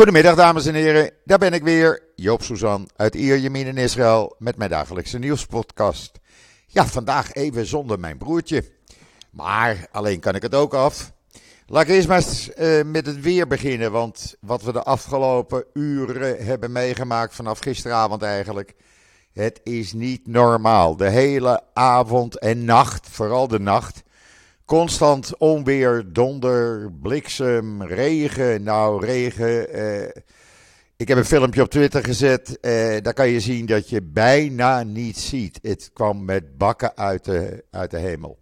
Goedemiddag dames en heren, daar ben ik weer, Joop Suzan uit Ierjemien in Israël met mijn dagelijkse nieuwspodcast. Ja, vandaag even zonder mijn broertje, maar alleen kan ik het ook af. Laat ik eerst maar eens uh, met het weer beginnen, want wat we de afgelopen uren hebben meegemaakt, vanaf gisteravond eigenlijk, het is niet normaal. De hele avond en nacht, vooral de nacht, Constant onweer, donder, bliksem, regen. Nou, regen. Eh, ik heb een filmpje op Twitter gezet. Eh, daar kan je zien dat je bijna niet ziet. Het kwam met bakken uit de, uit de hemel.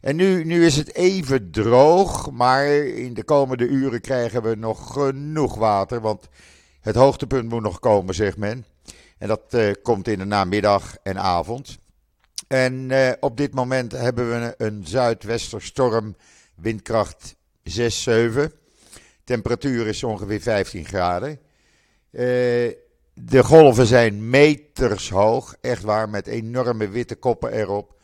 En nu, nu is het even droog, maar in de komende uren krijgen we nog genoeg water. Want het hoogtepunt moet nog komen, zegt men. En dat uh, komt in de namiddag en avond. En uh, op dit moment hebben we een zuidwesterstorm, windkracht 6, 7. Temperatuur is ongeveer 15 graden. Uh, de golven zijn meters hoog, echt waar, met enorme witte koppen erop.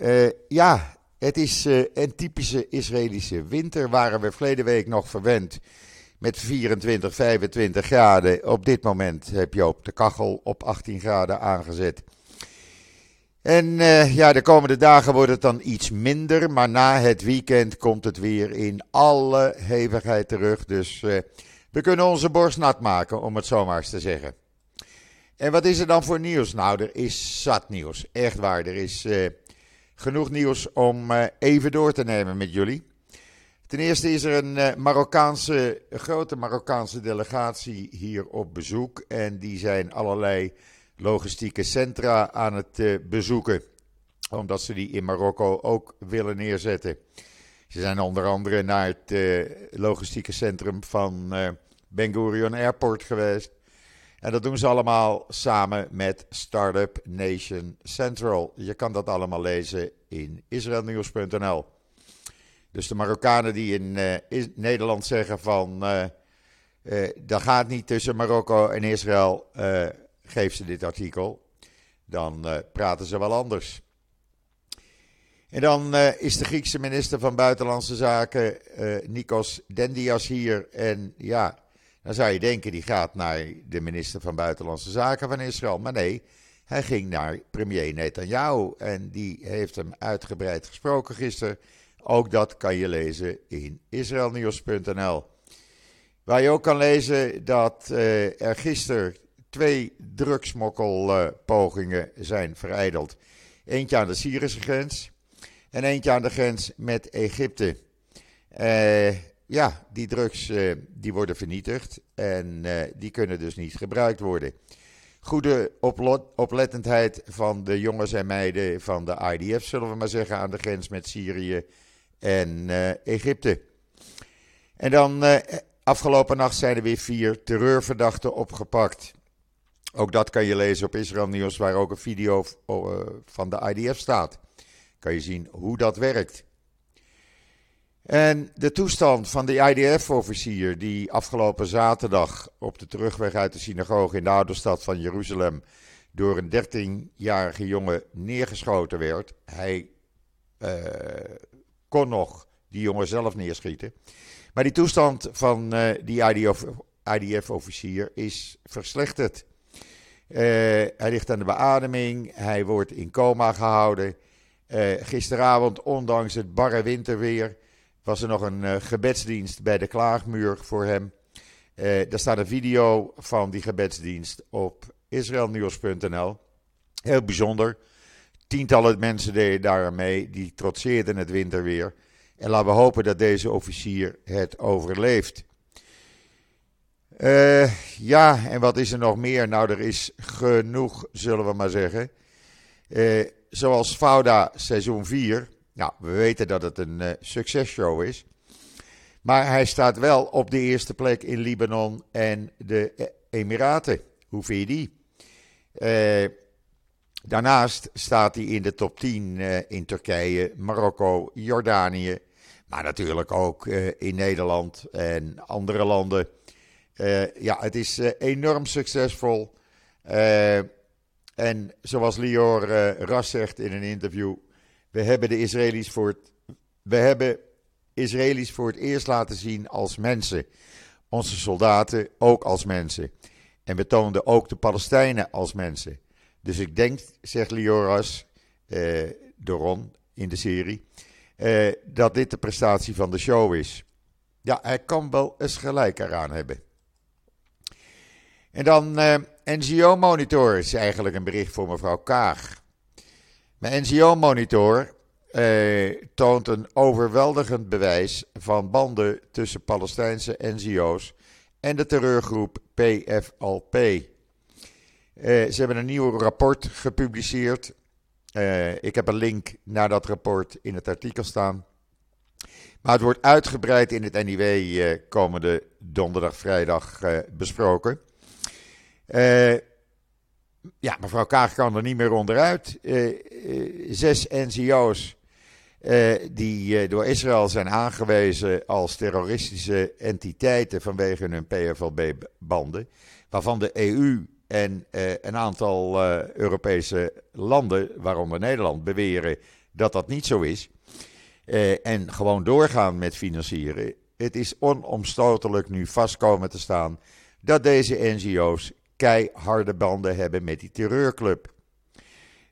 Uh, ja, het is een typische Israëlische winter. Waren we verleden week nog verwend met 24, 25 graden. Op dit moment heb je op de kachel op 18 graden aangezet. En uh, ja, de komende dagen wordt het dan iets minder, maar na het weekend komt het weer in alle hevigheid terug. Dus uh, we kunnen onze borst nat maken, om het zomaar eens te zeggen. En wat is er dan voor nieuws? Nou, er is zat nieuws. Echt waar. Er is uh, genoeg nieuws om even door te nemen met jullie. Ten eerste is er een Marokkaanse, grote Marokkaanse delegatie hier op bezoek. En die zijn allerlei logistieke centra aan het uh, bezoeken. Omdat ze die in Marokko ook willen neerzetten. Ze zijn onder andere naar het uh, logistieke centrum van uh, Ben Gurion Airport geweest. En dat doen ze allemaal samen met Startup Nation Central. Je kan dat allemaal lezen in israelnieuws.nl. Dus de Marokkanen die in Nederland zeggen van... dat gaat niet tussen Marokko en Israël geef ze dit artikel, dan uh, praten ze wel anders. En dan uh, is de Griekse minister van Buitenlandse Zaken, uh, Nikos Dendias, hier. En ja, dan zou je denken, die gaat naar de minister van Buitenlandse Zaken van Israël. Maar nee, hij ging naar premier Netanyahu. En die heeft hem uitgebreid gesproken gisteren. Ook dat kan je lezen in israelnieuws.nl. Waar je ook kan lezen dat er gisteren twee drugsmokkelpogingen zijn vereideld. Eentje aan de Syrische grens en eentje aan de grens met Egypte. Uh, ja, die drugs uh, die worden vernietigd en uh, die kunnen dus niet gebruikt worden. Goede oplettendheid van de jongens en meiden van de IDF, zullen we maar zeggen, aan de grens met Syrië en Egypte. En dan afgelopen nacht zijn er weer vier terreurverdachten opgepakt. Ook dat kan je lezen op Israël Nieuws, waar ook een video eh, van de IDF staat. Kan je zien hoe dat werkt. En de toestand van de IDF-officier die afgelopen zaterdag op de terugweg uit de synagoge in de oude stad van Jeruzalem door een 13-jarige jongen neergeschoten werd. Hij uh, kon nog die jongen zelf neerschieten. Maar die toestand van uh, die IDF-officier is verslechterd. Uh, hij ligt aan de beademing, hij wordt in coma gehouden. Uh, gisteravond, ondanks het barre winterweer, was er nog een uh, gebedsdienst bij de klaagmuur voor hem. er staat een video van die gebedsdienst op israelnieuws.nl. Heel bijzonder. Tientallen mensen deden daar mee, die trotseerden het winterweer. En laten we hopen dat deze officier het overleeft. Uh, ja, en wat is er nog meer? Nou, er is genoeg, zullen we maar zeggen. Uh, zoals Fauda seizoen 4. Nou, we weten dat het een uh, successhow is. Maar hij staat wel op de eerste plek in Libanon en de Emiraten. Hoe vind je die? daarnaast staat hij in de top 10 in Turkije, Marokko, Jordanië. Maar natuurlijk ook in Nederland en andere landen. Uh, ja, het is uh, enorm succesvol. Uh, en zoals Lior Ras zegt in een interview: we hebben de Israëli's voor het, we hebben Israëli's voor het eerst laten zien als mensen. onze soldaten ook als mensen. En we toonden ook de Palestijnen als mensen. Dus ik denk, zegt Lioras, uh, Doron in de serie, dat dit de prestatie van de show is. Ja, hij kan wel eens gelijk eraan hebben. En dan uh, NGO Monitor is eigenlijk een bericht voor mevrouw Kaag. Mijn NGO Monitor uh, toont een overweldigend bewijs van banden tussen Palestijnse NGO's en de terreurgroep PFLP. Uh, ze hebben een nieuw rapport gepubliceerd. Ik heb een link naar dat rapport in het artikel staan. Maar het wordt uitgebreid in het NIW komende donderdag, vrijdag besproken. ja, mevrouw Kaag kan er niet meer onderuit. zes NGO's die door Israël zijn aangewezen als terroristische entiteiten vanwege hun PFLB-banden, waarvan de EU en een aantal Europese landen, waaronder Nederland, beweren dat dat niet zo is. En gewoon doorgaan met financieren. Het is onomstotelijk nu vast komen te staan dat deze NGO's keiharde banden hebben met die terreurclub.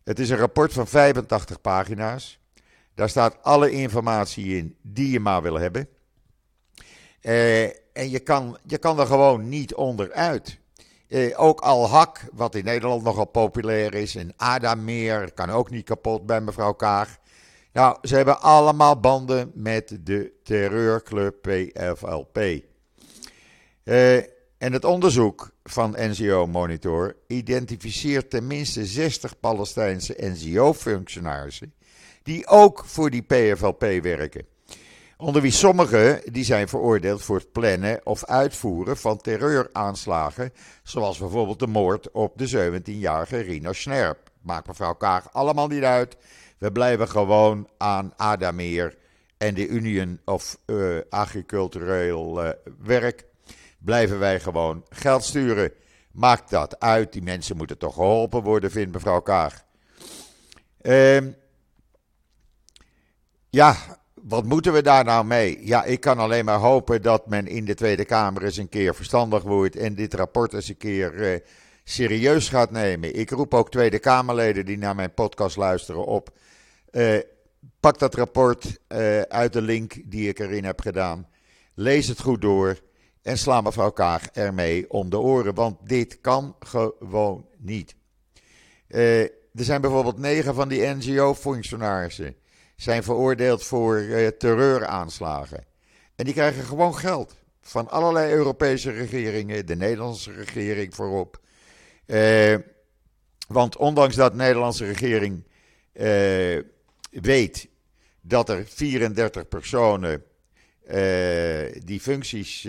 Het is een rapport van 85 pagina's. Daar staat alle informatie in die je maar wil hebben. en je kan, je kan er gewoon niet onderuit. Eh, ook Al-Hak, wat in Nederland nogal populair is. En Adameer, kan ook niet kapot bij mevrouw Kaag. Nou, ze hebben allemaal banden met de terreurclub PFLP. Eh, en het onderzoek van NGO Monitor identificeert tenminste 60 Palestijnse NGO-functionarissen die ook voor die PFLP werken. Onder wie sommigen die zijn veroordeeld voor het plannen of uitvoeren van terreuraanslagen, zoals bijvoorbeeld de moord op de 17-jarige Rina Snerp. Maakt mevrouw Kaag allemaal niet uit. We blijven gewoon aan Adameer en de Union of uh, Agricultureel uh, Werk. Blijven wij gewoon geld sturen. Maakt dat uit. Die mensen moeten toch geholpen worden, vindt mevrouw Kaag. Uh, ja, wat moeten we daar nou mee? Ja, ik kan alleen maar hopen dat men in de Tweede Kamer eens een keer verstandig wordt en dit rapport eens een keer uh, serieus gaat nemen. Ik roep ook Tweede Kamerleden die naar mijn podcast luisteren op. Uh, pak dat rapport uh, uit de link die ik erin heb gedaan. Lees het goed door en sla mevrouw Kaag ermee om de oren, want dit kan gewoon niet. er zijn bijvoorbeeld negen van die NGO-functionarissen zijn veroordeeld voor uh, terreuraanslagen. En die krijgen gewoon geld van allerlei Europese regeringen, de Nederlandse regering voorop. Uh, want ondanks dat de Nederlandse regering weet dat er 34 personen die functies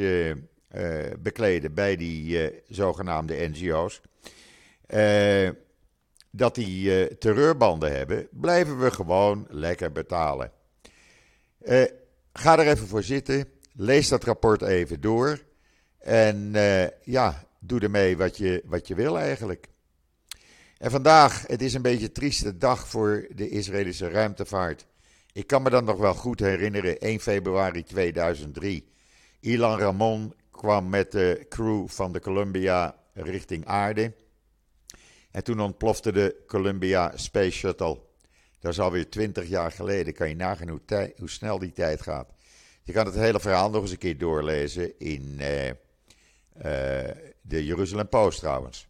bekleden bij die zogenaamde NGO's dat die terreurbanden hebben, blijven we gewoon lekker betalen. Ga er even voor zitten. Lees dat rapport even door. En ja, doe ermee wat je, wat je wil eigenlijk. En vandaag, het is een beetje een trieste dag voor de Israëlische ruimtevaart. Ik kan me dan nog wel goed herinneren, 1 februari 2003. Ilan Ramon kwam met de crew van de Columbia richting aarde. En toen ontplofte de Columbia Space Shuttle. Dat is alweer twintig jaar geleden. Kan je nagaan hoe, hoe, snel die tijd gaat. Je kan het hele verhaal nog eens een keer doorlezen in uh, uh, de Jeruzalem Post trouwens.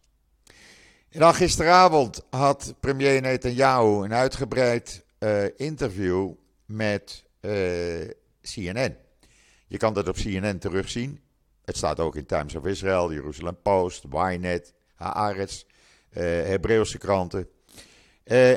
En dan gisteravond had premier Netanyahu een uitgebreid uh, interview met CNN. Je kan dat op CNN terugzien. Het staat ook in Times of Israel, Jeruzalem Post, Ynet, Haaretz. Eh, Hebreeuwse kranten. Eh,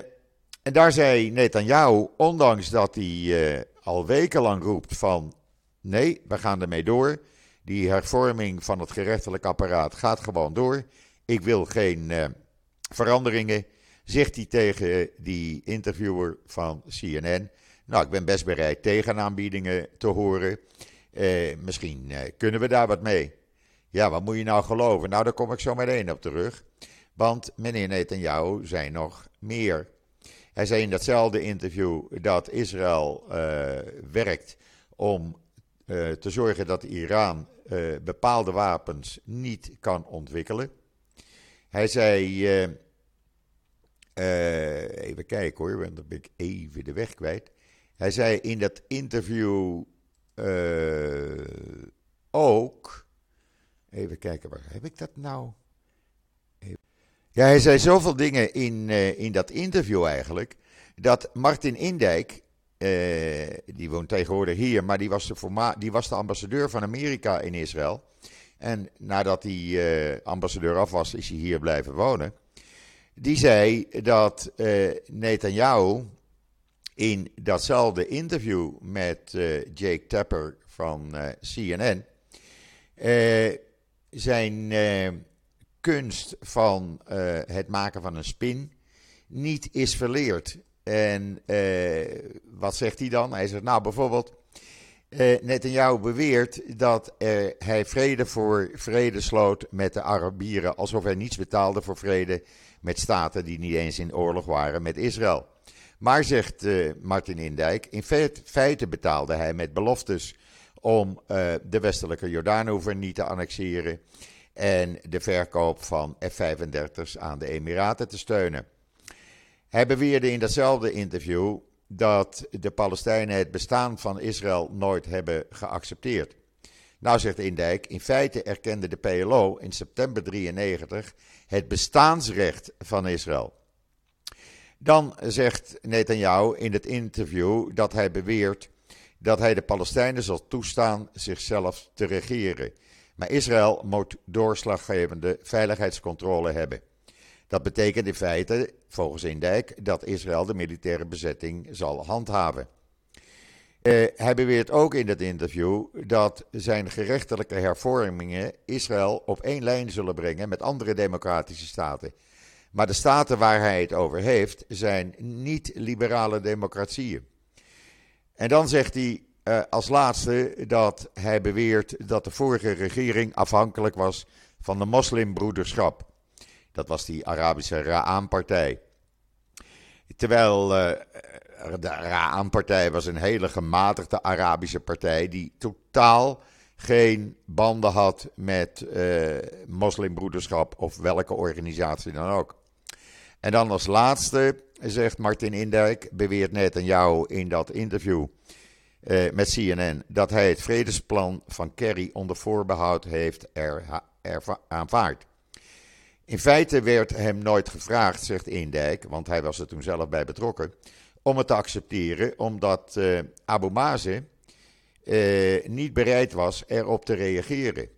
en daar zei Netanyahu, ondanks dat hij eh, al wekenlang roept van nee, we gaan ermee door. Die hervorming van het gerechtelijk apparaat gaat gewoon door. Ik wil geen veranderingen, zegt hij tegen die interviewer van CNN. Nou, ik ben best bereid tegenaanbiedingen te horen. misschien kunnen we daar wat mee. Ja, wat moet je nou geloven? Nou, daar kom ik zo meteen op terug. Want meneer Netanyahu zei nog meer. Hij zei in datzelfde interview dat Israël uh, werkt om uh, te zorgen dat Iran bepaalde wapens niet kan ontwikkelen. Hij zei, even kijken hoor, want dan ben ik even de weg kwijt. Hij zei in dat interview ook, even kijken, waar heb ik dat nou? Ja, hij zei zoveel dingen in, in dat interview eigenlijk, dat Martin Indijk, die woont tegenwoordig hier, maar die was, de die was de ambassadeur van Amerika in Israël. En nadat die ambassadeur af was, is hij hier blijven wonen. Die zei dat uh, Netanyahu in datzelfde interview met Jake Tapper van CNN zijn kunst van het maken van een spin niet is verleerd. En uh, wat zegt hij dan? Hij zegt, nou bijvoorbeeld, uh, Netanyahu beweert dat uh, hij vrede voor vrede sloot met de Arabieren, alsof hij niets betaalde voor vrede met staten die niet eens in oorlog waren met Israël. Maar, zegt Martin Indijk, in feite betaalde hij met beloftes om de westelijke Jordaanhoever niet te annexeren en de verkoop van F-35's aan de Emiraten te steunen. Hij beweerde in datzelfde interview dat de Palestijnen het bestaan van Israël nooit hebben geaccepteerd. Nou zegt Indijk, in feite erkende de PLO in september 93 het bestaansrecht van Israël. Dan zegt Netanyahu in het interview dat hij beweert dat hij de Palestijnen zal toestaan zichzelf te regeren. Maar Israël moet doorslaggevende veiligheidscontrole hebben. Dat betekent in feite, volgens Indijk, dat Israël de militaire bezetting zal handhaven. Uh, hij beweert ook in dat interview dat zijn gerechtelijke hervormingen Israël op één lijn zullen brengen met andere democratische staten. Maar de staten waar hij het over heeft zijn niet-liberale democratieën. En dan zegt hij uh, als laatste dat hij beweert dat de vorige regering afhankelijk was van de moslimbroederschap. Dat was die Arabische Ra'an-partij. Terwijl uh, de Ra'an-partij was een hele gematigde Arabische partij die totaal geen banden had met uh, moslimbroederschap of welke organisatie dan ook. En dan als laatste zegt Martin Indijk, beweert net aan jou in dat interview uh, met CNN, dat hij het vredesplan van Kerry onder voorbehoud heeft er, er, aanvaard. In feite werd hem nooit gevraagd, zegt Indijk, want hij was er toen zelf bij betrokken, om het te accepteren, omdat uh, Abu Mazen uh, niet bereid was erop te reageren.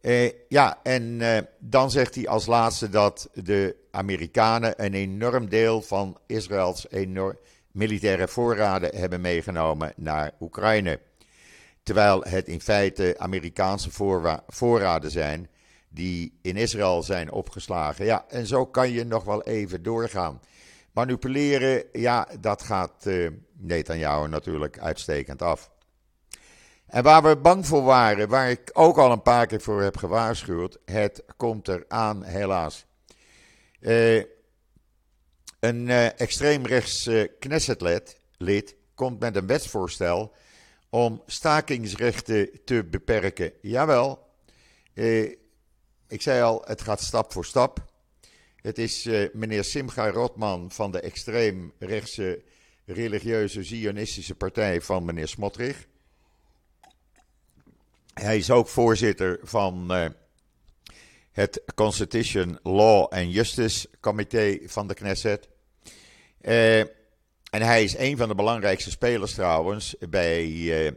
Uh, ja, en dan zegt hij als laatste dat de Amerikanen een enorm deel van Israëls militaire voorraden hebben meegenomen naar Oekraïne. Terwijl het in feite Amerikaanse voorraden zijn die in Israël zijn opgeslagen. Ja, en zo kan je nog wel even doorgaan. Manipuleren, ja, dat gaat uh, Netanyahu natuurlijk uitstekend af. En waar we bang voor waren, waar ik ook al een paar keer voor heb gewaarschuwd, het komt eraan helaas. Uh, een uh, extreemrechts uh, Knessetlid komt met een wetsvoorstel om stakingsrechten te beperken. Jawel, ik zei al, het gaat stap voor stap. Het is uh, meneer Simcha Rotman van de extreemrechtse religieuze Zionistische partij van meneer Smotrich. Hij is ook voorzitter van uh, het Constitution Law and Justice Comité van de Knesset. Uh, en hij is een van de belangrijkste spelers trouwens bij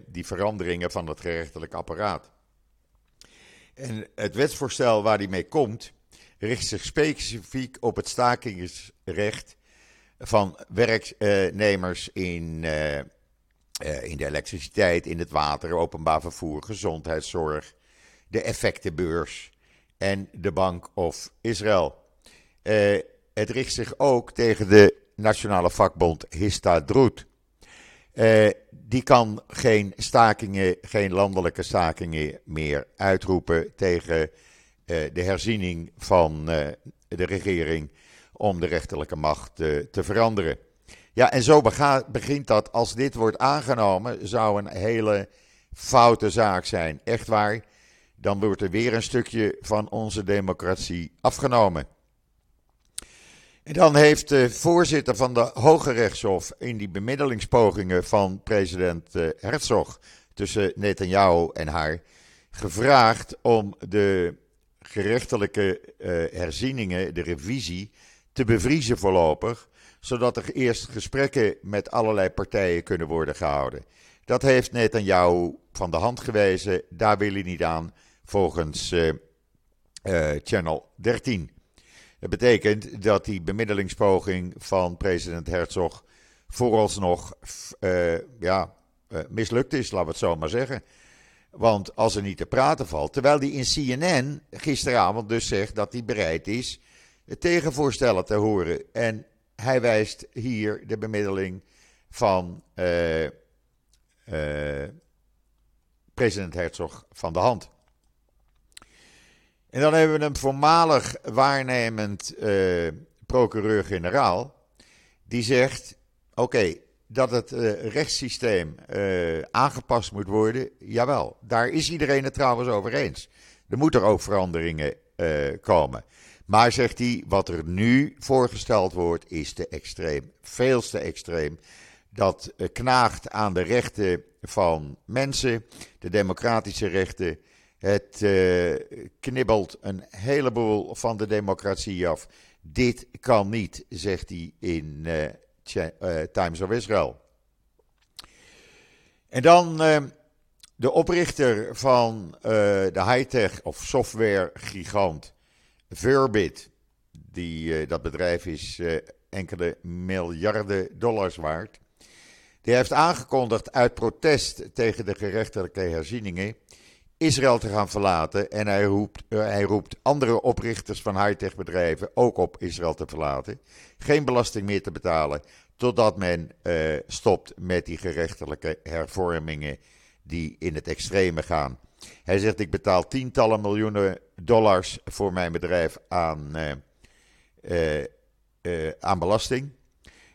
die veranderingen van het gerechtelijk apparaat. En het wetsvoorstel waar hij mee komt, richt zich specifiek op het stakingsrecht van werknemers in, uh, in de elektriciteit, in het water, openbaar vervoer, gezondheidszorg, de effectenbeurs en de Bank of Israël. Uh, het richt zich ook tegen de nationale vakbond Histadrut. Die kan geen stakingen, geen landelijke stakingen meer uitroepen tegen de herziening van uh, de regering om de rechterlijke macht te veranderen. Ja, en zo begint dat. Als dit wordt aangenomen, zou een hele foute zaak zijn. Echt waar. Dan wordt er weer een stukje van onze democratie afgenomen. En dan heeft de voorzitter van de Hoge Rechtshof in die bemiddelingspogingen van president eh, Herzog tussen Netanyahu en haar gevraagd om de gerechtelijke uh, herzieningen, de revisie, te bevriezen voorlopig, zodat er eerst gesprekken met allerlei partijen kunnen worden gehouden. Dat heeft Netanyahu van de hand gewezen, daar wil hij niet aan, volgens uh, uh, Channel 13. Dat betekent dat die bemiddelingspoging van president Herzog vooralsnog ja, mislukt is, laten we het zo maar zeggen. Want als er niet te praten valt, terwijl hij in CNN gisteravond dus zegt dat hij bereid is tegenvoorstellen te horen. En hij wijst hier de bemiddeling van uh, uh, president Herzog van de hand. En dan hebben we een voormalig waarnemend uh, procureur-generaal. Die zegt: Oké, dat het uh, rechtssysteem uh, aangepast moet worden, jawel. Daar is iedereen het trouwens over eens. Er moeten ook veranderingen komen. Maar zegt hij, wat er nu voorgesteld wordt, is te extreem. Veel te extreem. Dat knaagt aan de rechten van mensen, de democratische rechten. Het knibbelt een heleboel van de democratie af. Dit kan niet, zegt hij in Times of Israel. En dan de oprichter van de high-tech of software gigant Verbit. Die, dat bedrijf is enkele miljarden dollars waard. Die heeft aangekondigd uit protest tegen de gerechtelijke herzieningen Israël te gaan verlaten. En hij roept, uh, hij roept andere oprichters van high-tech bedrijven ook op Israël te verlaten. Geen belasting meer te betalen. Totdat men uh, stopt met die gerechtelijke hervormingen die in het extreme gaan. Hij zegt: Ik betaal tientallen miljoenen dollars voor mijn bedrijf aan, uh, aan belasting.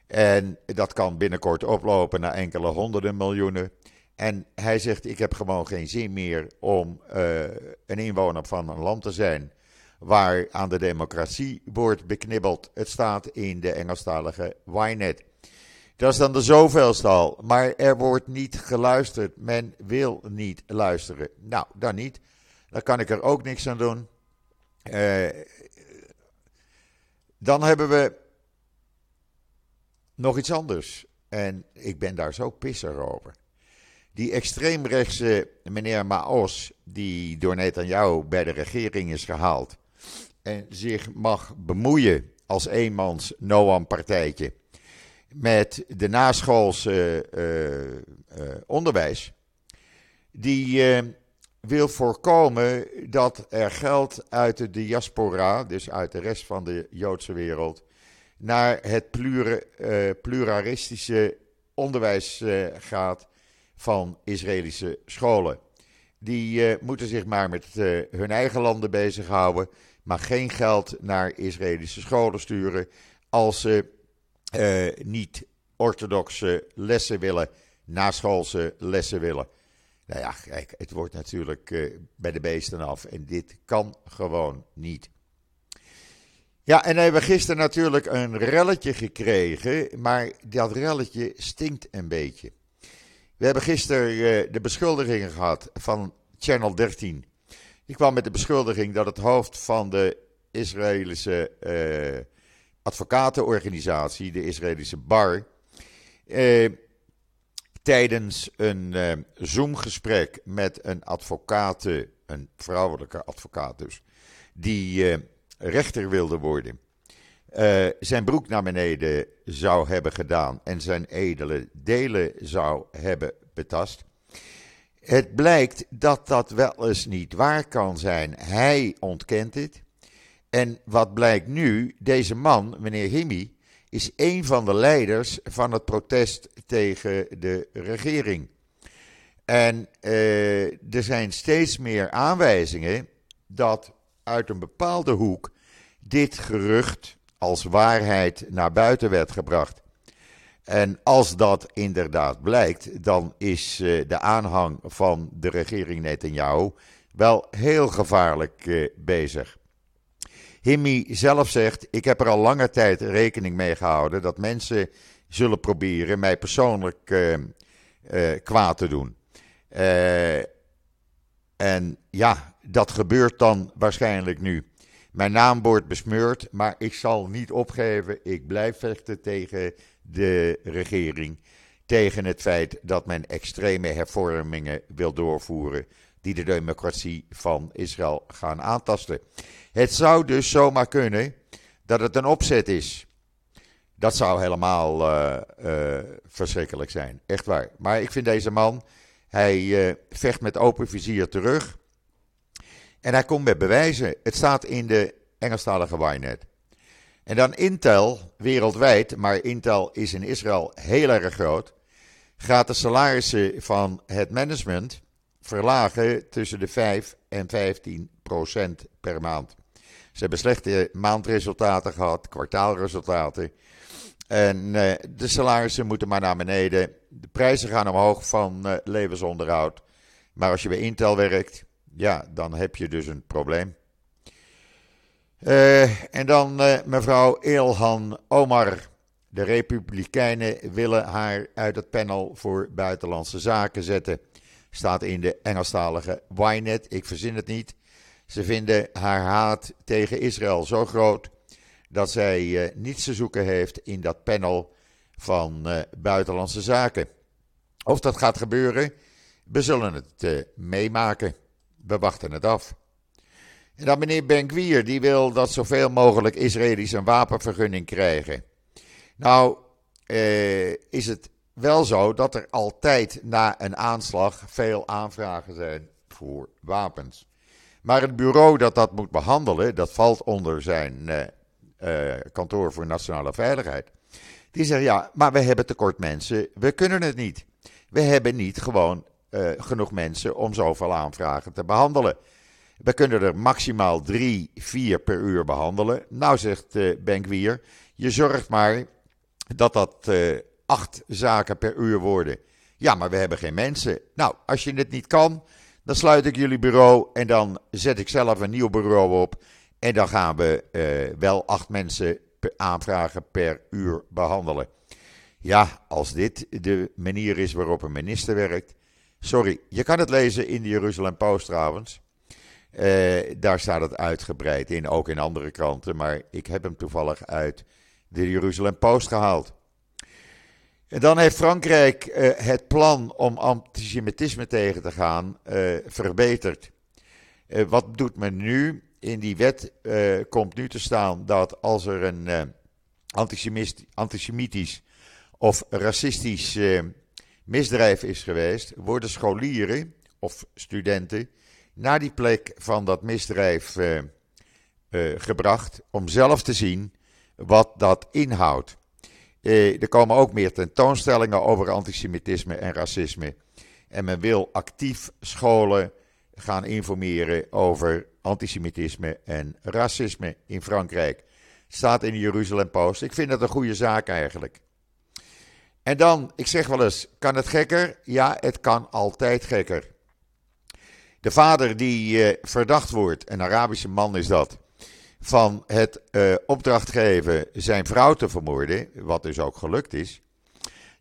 En dat kan binnenkort oplopen naar enkele honderden miljoenen. En hij zegt: Ik heb gewoon geen zin meer om uh, een inwoner van een land te zijn. waar aan de democratie wordt beknibbeld. Het staat in de Engelstalige Ynet. Dat is dan de zoveelste al. Maar er wordt niet geluisterd. Men wil niet luisteren. Nou, dan niet. Dan kan ik er ook niks aan doen. Uh, dan hebben we nog iets anders. En ik ben daar zo pisser over. Die extreemrechtse meneer Maos, die door Netanyahu bij de regering is gehaald. en zich mag bemoeien als eenmans Noam-partijtje. met de naschoolse uh, uh, onderwijs. Die uh, wil voorkomen dat er geld uit de diaspora, dus uit de rest van de Joodse wereld naar het plura, uh, pluralistische onderwijs gaat van Israëlische scholen. Die uh, moeten zich maar met hun eigen landen bezighouden, maar geen geld naar Israëlische scholen sturen als ze niet orthodoxe lessen willen, naschoolse lessen willen. Nou ja, kijk, het wordt natuurlijk bij de beesten af en dit kan gewoon niet. Ja, en we hebben gisteren natuurlijk een relletje gekregen, maar dat relletje stinkt een beetje. We hebben gisteren uh, de beschuldigingen gehad van Channel 13. Die kwam met de beschuldiging dat het hoofd van de Israëlische uh, advocatenorganisatie, de Israëlische Bar, uh, tijdens een Zoom-gesprek met een advocaat, een vrouwelijke advocaat dus, die rechter wilde worden, uh, zijn broek naar beneden zou hebben gedaan en zijn edele delen zou hebben betast. Het blijkt dat dat wel eens niet waar kan zijn. Hij ontkent het. En wat blijkt nu? Deze man, meneer Himi, is een van de leiders van het protest tegen de regering. En uh, er zijn steeds meer aanwijzingen dat uit een bepaalde hoek dit gerucht als waarheid naar buiten werd gebracht. En als dat inderdaad blijkt, dan is de aanhang van de regering Netanyahu wel heel gevaarlijk bezig. Himmy zelf zegt: Ik heb er al lange tijd rekening mee gehouden dat mensen zullen proberen mij persoonlijk uh, kwaad te doen. En ja, dat gebeurt dan waarschijnlijk nu. Mijn naam wordt besmeurd, maar ik zal niet opgeven. Ik blijf vechten tegen de regering. Tegen het feit dat men extreme hervormingen wil doorvoeren. die de democratie van Israël gaan aantasten. Het zou dus zomaar kunnen dat het een opzet is. Dat zou helemaal uh, uh, verschrikkelijk zijn. Echt waar. Maar ik vind deze man. Hij uh, vecht met open vizier terug. En hij komt met bewijzen. Het staat in de Engelstalige Ynet. En dan Intel, wereldwijd, maar Intel is in Israël heel erg groot, gaat de salarissen van het management verlagen tussen de 5 en 15 procent per maand. Ze hebben slechte maandresultaten gehad, kwartaalresultaten. En uh, de salarissen moeten maar naar beneden. De prijzen gaan omhoog van uh, levensonderhoud. Maar als je bij Intel werkt, ja, dan heb je dus een probleem. Uh, en dan mevrouw Ilhan Omar. De Republikeinen willen haar uit het panel voor buitenlandse zaken zetten. Staat in de Engelstalige Ynet. Ik verzin het niet. Ze vinden haar haat tegen Israël zo groot dat zij uh, niets te zoeken heeft in dat panel van buitenlandse zaken. Of dat gaat gebeuren, we zullen het meemaken. We wachten het af. En dan meneer Benkwier, die wil dat zoveel mogelijk Israëli's een wapenvergunning krijgen. Nou, is het wel zo dat er altijd na een aanslag veel aanvragen zijn voor wapens. Maar het bureau dat dat moet behandelen, dat valt onder zijn uh, kantoor voor nationale veiligheid. Die zegt ja, maar we hebben tekort mensen, we kunnen het niet. We hebben niet gewoon uh, genoeg mensen om zoveel aanvragen te behandelen. We kunnen er maximaal drie, vier per uur behandelen. Nou, zegt uh, Benkwier, je zorgt maar dat dat uh, acht zaken per uur worden. Ja, maar we hebben geen mensen. Nou, als je het niet kan, dan sluit ik jullie bureau en dan zet ik zelf een nieuw bureau op. En dan gaan we wel acht mensen aanvragen per uur behandelen. Ja, als dit de manier is waarop een minister werkt. Sorry, je kan het lezen in de Jeruzalem Post trouwens. Uh, daar staat het uitgebreid in, ook in andere kranten. Maar ik heb hem toevallig uit de Jeruzalem Post gehaald. En dan heeft Frankrijk uh, het plan om antisemitisme tegen te gaan uh, verbeterd. Wat doet men nu? In die wet komt nu te staan dat als er een antisemitisch of racistisch misdrijf is geweest, worden scholieren of studenten naar die plek van dat misdrijf gebracht om zelf te zien wat dat inhoudt. Eh, er komen ook meer tentoonstellingen over antisemitisme en racisme. En men wil actief scholen gaan informeren over antisemitisme en racisme in Frankrijk. Staat in de Jeruzalem Post. Ik vind dat een goede zaak eigenlijk. En dan, ik zeg wel eens, kan het gekker? Ja, het kan altijd gekker. De vader die uh, verdacht wordt, een Arabische man is dat, van het uh, opdracht geven zijn vrouw te vermoorden, wat dus ook gelukt is,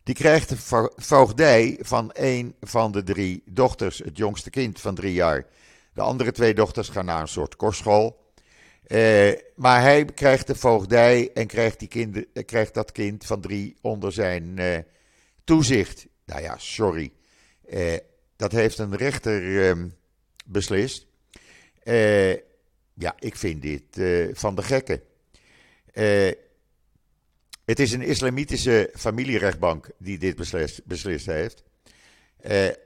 die krijgt de voogdij van een van de drie dochters, het jongste kind van drie jaar. De andere twee dochters gaan naar een soort kostschool. Uh, maar hij krijgt de voogdij en krijgt, die kind, krijgt dat kind van drie onder zijn uh, toezicht. Nou ja, sorry. Dat heeft een rechter ehm, beslist. Ja, ik vind dit van de gekken. Het is een islamitische familierechtbank die dit beslist, heeft.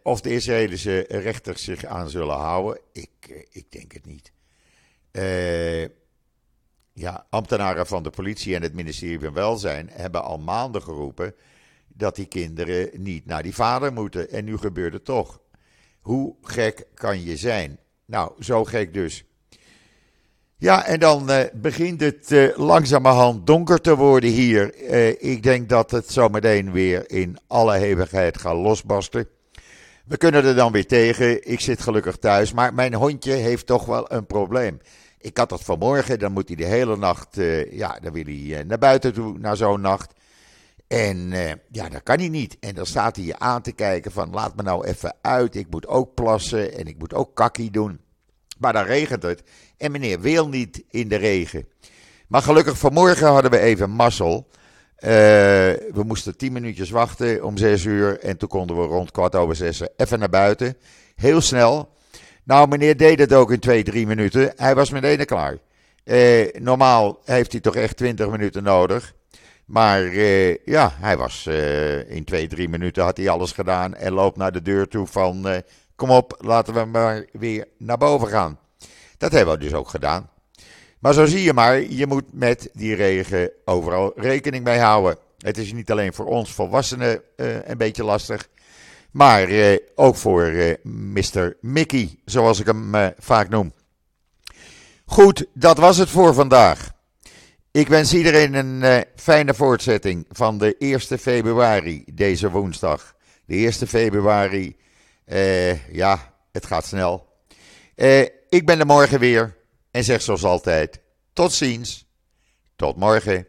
Of de Israëlische rechters zich aan zullen houden, ik, ik denk het niet. Ja, ambtenaren van de politie en het ministerie van Welzijn hebben al maanden geroepen dat die kinderen niet naar die vader moeten. En nu gebeurt het toch. Hoe gek kan je zijn? Nou, zo gek dus. Ja, en dan uh, begint het uh, langzamerhand donker te worden hier. Ik denk dat het zometeen weer in alle hevigheid gaat losbarsten. We kunnen er dan weer tegen. Ik zit gelukkig thuis, maar mijn hondje heeft toch wel een probleem. Ik had dat vanmorgen, dan moet hij de hele nacht, ja, dan wil hij naar buiten toe, na zo'n nacht. En ja, dat kan hij niet. En dan staat hij je aan te kijken van, laat me nou even uit. Ik moet ook plassen en ik moet ook kakkie doen. Maar dan regent het. En meneer wil niet in de regen. Maar gelukkig vanmorgen hadden we even mazzel. We moesten tien minuutjes wachten om zes uur. En toen konden we rond kwart over zes even naar buiten. Heel snel. Nou, meneer deed het ook in twee, drie minuten. Hij was meteen klaar. Uh, normaal heeft hij toch echt twintig minuten nodig. Maar uh, ja, hij was in twee, drie minuten had hij alles gedaan. En loopt naar de deur toe van Kom op, laten we maar weer naar boven gaan. Dat hebben we dus ook gedaan. Maar zo zie je maar, je moet met die regen overal rekening mee houden. Het is niet alleen voor ons volwassenen uh, een beetje lastig, maar uh, ook voor eh, Mr. Mickey, zoals ik hem vaak noem. Goed, dat was het voor vandaag. Ik wens iedereen een fijne voortzetting van de 1 februari, deze woensdag. De 1 februari uh, ja, het gaat snel. Uh, ik ben er morgen weer en zeg zoals altijd: tot ziens. Tot morgen.